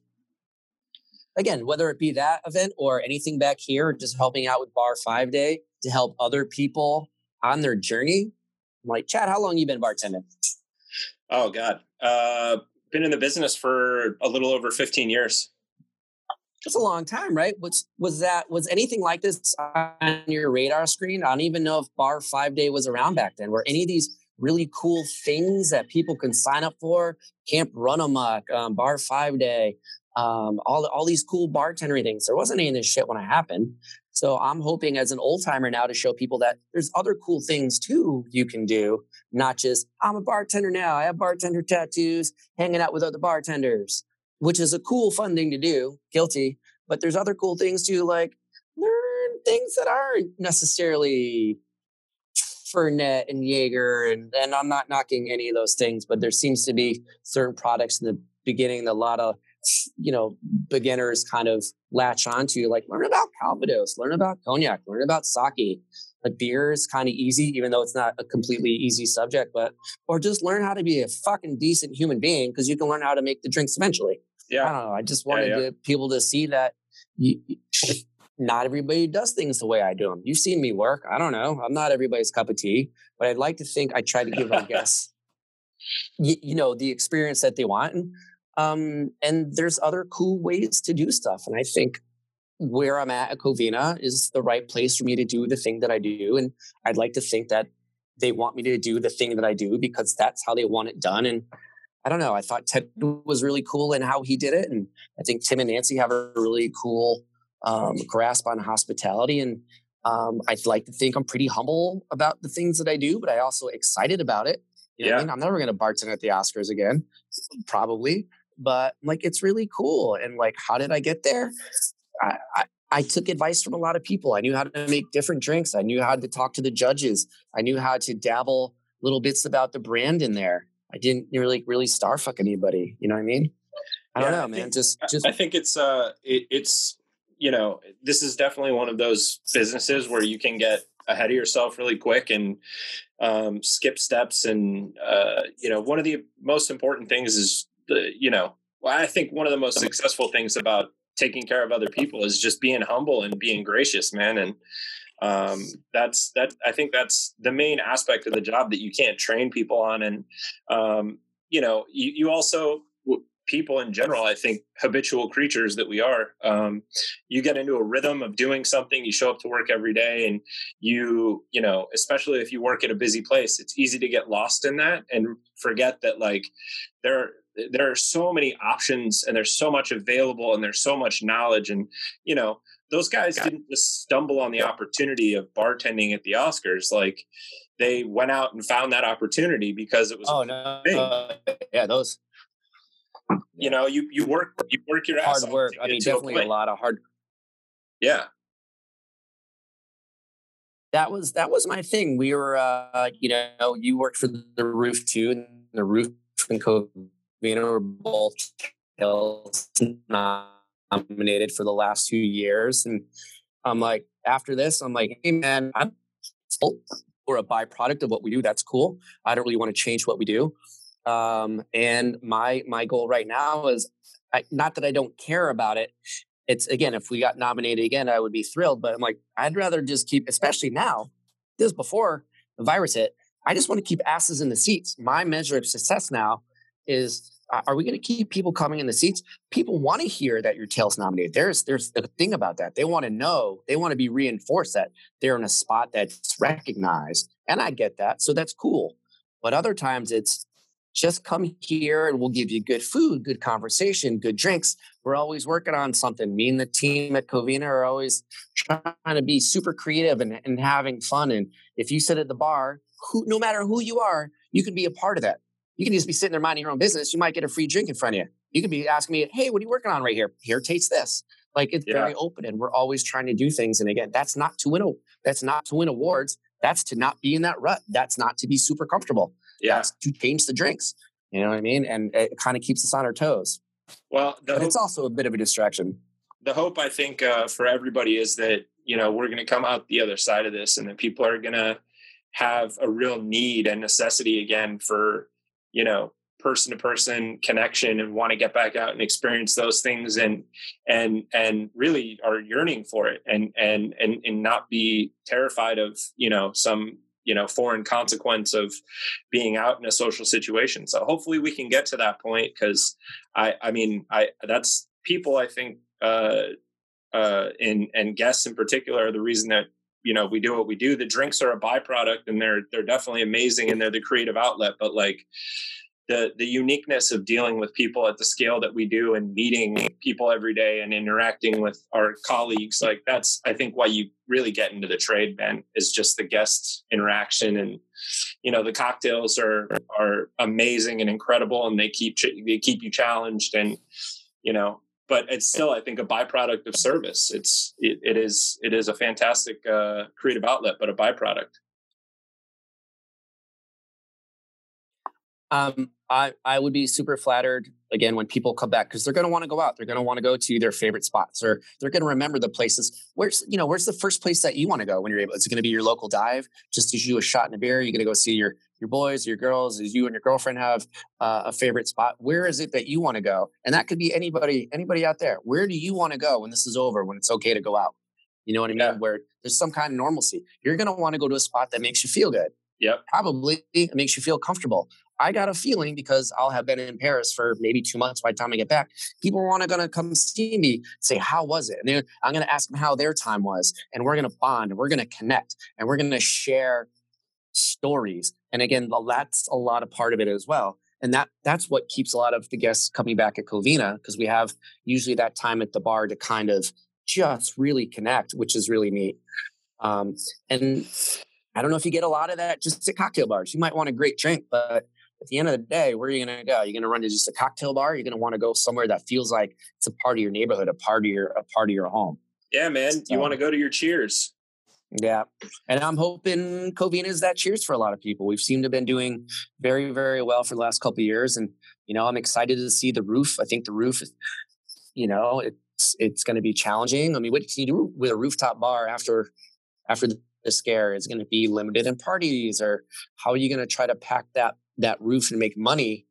Again, whether it be that event or anything back here, just helping out with Bar Five Day to help other people on their journey. I'm like, Chad, how long you been bartending? Oh God, uh, been in the business for a little over 15 years. That's a long time, right? Was was that was anything like this on your radar screen? I don't even know if Bar Five Day was around back then. Were any of these really cool things that people can sign up for? Camp Runamok, um, Bar Five Day, um, all all these cool bartending things. There wasn't any of this shit when I happened. So I'm hoping as an old timer now to show people that there's other cool things too you can do, not just I'm a bartender now. I have bartender tattoos, hanging out with other bartenders, which is a cool, fun thing to do. Guilty, but there's other cool things too, like learn things that aren't necessarily Fernet and Jaeger, and and I'm not knocking any of those things, but there seems to be certain products in the beginning a lot of you know beginners kind of latch onto, like learn about Calvados, learn about cognac, learn about sake. like beer is kind of easy, even though it's not a completely easy subject, but or just learn how to be a fucking decent human being because you can learn how to make the drinks eventually. Yeah, I don't know. I just wanted yeah, yeah. To, people to see that you, not everybody does things the way I do them. You've seen me work. I don't know. I'm not everybody's cup of tea, but I'd like to think I try to give our guests, you, you, know, the experience that they want. And, um, and there's other cool ways to do stuff. And I think where I'm at at Covina is the right place for me to do the thing that I do. And I'd like to think that they want me to do the thing that I do because that's how they want it done. And I don't know. I thought Ted was really cool in how he did it. And I think Tim and Nancy have a really cool um, grasp on hospitality. And um, I'd like to think I'm pretty humble about the things that I do, but I also excited about it. You yeah. I mean? I'm never going to bartend at the Oscars again, probably, but like it's really cool. And like, how did I get there? I, I, I took advice from a lot of people. I knew how to make different drinks. I knew how to talk to the judges. I knew how to dabble little bits about the brand in there. I didn't really really starfuck anybody. You know what I mean? I don't know, I man. Think, just just I think it's uh it, it's you know this is definitely one of those businesses where you can get ahead of yourself really quick and um, skip steps and uh, you know one of the most important things is the you know well, I think one of the most successful things about taking care of other people is just being humble and being gracious, man. And um, that's that i think that's the main aspect of the job that you can't train people on and um, you know you, you also people in general i think habitual creatures that we are um, you get into a rhythm of doing something you show up to work every day and you you know especially if you work at a busy place it's easy to get lost in that and forget that like there there are so many options and there's so much available and there's so much knowledge and you know those guys didn't just stumble on the opportunity of bartending at the Oscars. Like they went out and found that opportunity because it was oh no. uh, yeah those you know you you work you work your hard work. I mean definitely a, a lot of hard yeah. That was that was my thing. We were uh you know you worked for the roof too and the roof and Covina were both nominated for the last two years. And I'm like, after this, I'm like, hey man, I'm or a byproduct of what we do. That's cool. I don't really want to change what we do. Um, and my my goal right now is I, not that I don't care about it. It's again, if we got nominated again, I would be thrilled. But I'm like, I'd rather just keep, especially now. This before the virus hit. I just want to keep asses in the seats. My measure of success now is are we going to keep people coming in the seats? People want to hear that your tail's nominated. There's there's a thing about that. They want to know. They want to be reinforced that they're in a spot that's recognized, and I get that. So that's cool. But other times it's just come here and we'll give you good food, good conversation, good drinks. We're always working on something. Me and the team at Covina are always trying to be super creative and, and having fun. And if you sit at the bar, who, no matter who you are, you can be a part of that. You can just be sitting there minding your own business. You might get a free drink in front of you. You can be asking me, hey, what are you working on right here? Here, taste this. Like it's yeah. very open and we're always trying to do things. And again, that's not to win, that's not to win awards. That's to not be in that rut. That's not to be super comfortable yeah. That's to change the drinks. You know what I mean? And it kind of keeps us on our toes. Well, but hope, it's also a bit of a distraction. The hope, I think, uh, for everybody is that you know we're going to come out the other side of this, and that people are going to have a real need and necessity again for you know person to person connection and want to get back out and experience those things and and and really are yearning for it and and and and not be terrified of you know some you know foreign consequence of being out in a social situation. So hopefully we can get to that point because i i mean i that's people i think uh uh in and guests in particular are the reason that you know we do what we do. The drinks are a byproduct and they're they're definitely amazing and they're the creative outlet but like the the uniqueness of dealing with people at the scale that we do and meeting people every day and interacting with our colleagues like that's i think why you really get into the trade ben is just the guest interaction. And you know the cocktails are are amazing and incredible and they keep they keep you challenged and you know but it's still i think a byproduct of service it's it, it is it is a fantastic uh, creative outlet but a byproduct Um, I I would be super flattered again when people come back because they're going to want to go out. They're going to want to go to their favorite spots, or they're going to remember the places. Where's you know where's the first place that you want to go when you're able? Is it going to be your local dive? Just to you a shot and a beer. You're going to go see your your boys, your girls. Is you and your girlfriend have uh, a favorite spot? Where is it that you want to go? And that could be anybody anybody out there. Where do you want to go when this is over? When it's okay to go out? You know what I mean? Yeah. Where there's some kind of normalcy. You're going to want to go to a spot that makes you feel good. Yep. Probably it makes you feel comfortable. I got a feeling because I'll have been in Paris for maybe two months by the time I get back. People want to gonna come see me, say how was it, and I'm gonna ask them how their time was, and we're gonna bond, and we're gonna connect, and we're gonna share stories. And again, that's a lot of part of it as well. And that that's what keeps a lot of the guests coming back at Covina because we have usually that time at the bar to kind of just really connect, which is really neat. Um, and I don't know if you get a lot of that just at cocktail bars. You might want a great drink, but at the end of the day, where are you going to go? You're going to run to just a cocktail bar. You're going to want to go somewhere that feels like it's a part of your neighborhood, a part of your a part of your home. Yeah, man. So, you want to go to your cheers. Yeah, and I'm hoping Covina is that cheers for a lot of people. We've seemed to have been doing very, very well for the last couple of years, and you know, I'm excited to see the roof. I think the roof, you know, it's it's going to be challenging. I mean, what can you do with a rooftop bar after after the scare? Is going to be limited in parties, or how are you going to try to pack that that roof and make money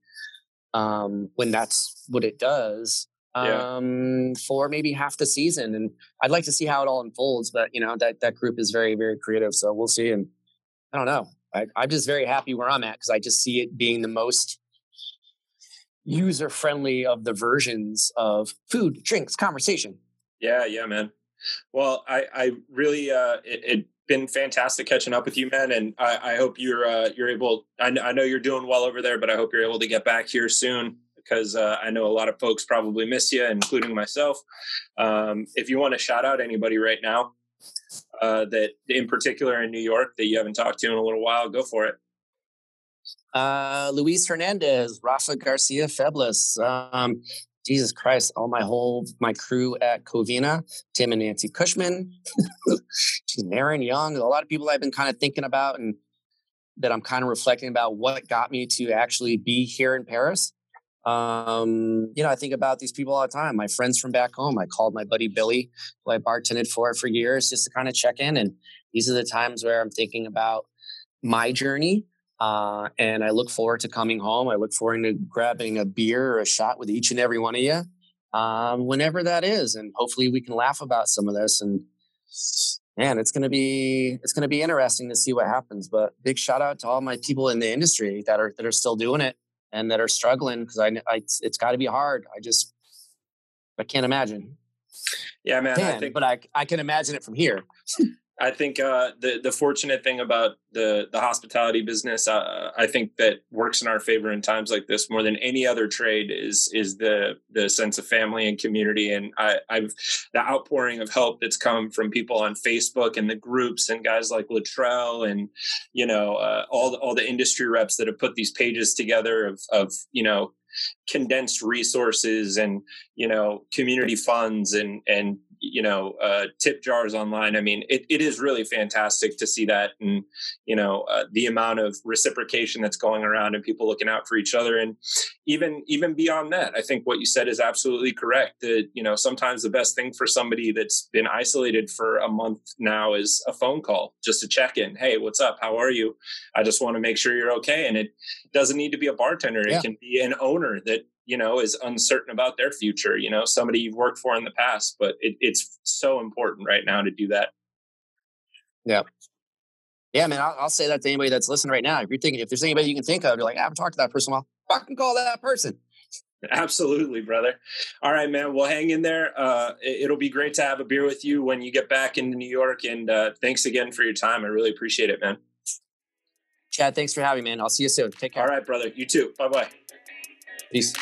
um, when that's what it does yeah. um, for maybe half the season. And I'd like to see how it all unfolds. But you know that that group is very very creative, so we'll see. And I don't know. I, I'm just very happy where I'm at because I just see it being the most user friendly of the versions of food, drinks, conversation. Yeah, yeah, man. Well, I, I really, uh, it, it been fantastic catching up with you, man. And I, I hope you're uh, you're able. I, I, know you're doing well over there, but I hope you're able to get back here soon because uh, I know a lot of folks probably miss you, including myself. Um, if you want to shout out anybody right now uh, that, in particular, in New York that you haven't talked to in a little while, go for it. Uh, Luis Hernandez, Rafa Garcia Febles, um, Jesus Christ, all my whole my crew at Covina, Tim and Nancy Cushman, Naren Young, a lot of people I've been kind of thinking about and that I'm kind of reflecting about what got me to actually be here in Paris. Um, you know, I think about these people all the time. My friends from back home. I called my buddy Billy, who I bartended for for years, just to kind of check in. And these are the times where I'm thinking about my journey uh, and I look forward to coming home. I look forward to grabbing a beer or a shot with each and every one of you, um, whenever that is, and hopefully we can laugh about some of this. And man, it's gonna be it's gonna be interesting to see what happens. But big shout out to all my people in the industry that are that are still doing it and that are struggling because I, I it's got to be hard. I just I can't imagine. Yeah, man. I think, but I I can imagine it from here. I think uh, the the fortunate thing about the the hospitality business, uh, I think that works in our favor in times like this more than any other trade is is the the sense of family and community. And I, I've the outpouring of help that's come from people on Facebook and the groups and guys like Luttrell and you know uh, all the, all the industry reps that have put these pages together of of you know condensed resources and you know community funds and and you know uh, tip jars online. I mean it, it is really fantastic to see that and you know uh, the amount of reciprocation that's going around and people looking out for each other. And even even beyond that i think what you said is absolutely correct that you know sometimes the best thing for somebody that's been isolated for a month now is a phone call just to check in. Hey what's up? How are you? I just want to make sure you're okay. And it doesn't need to be a bartender. Yeah. it can be an owner that you know is uncertain about their future you know somebody you've worked for in the past but it, it's so important right now to do that. Yeah. Yeah man I'll, I'll, say that to anybody that's listening right now. If you're thinking if there's anybody you can think of you're like i haven't talked to that person well fucking call that person. Absolutely brother. All right man we'll hang in there. Uh, it, will be great to have a beer with you when you get back into new york and uh, thanks again for your time. I really appreciate it man. Chad thanks for having me man. I'll see you soon. Take care. All right brother. You too. Bye-bye. Peace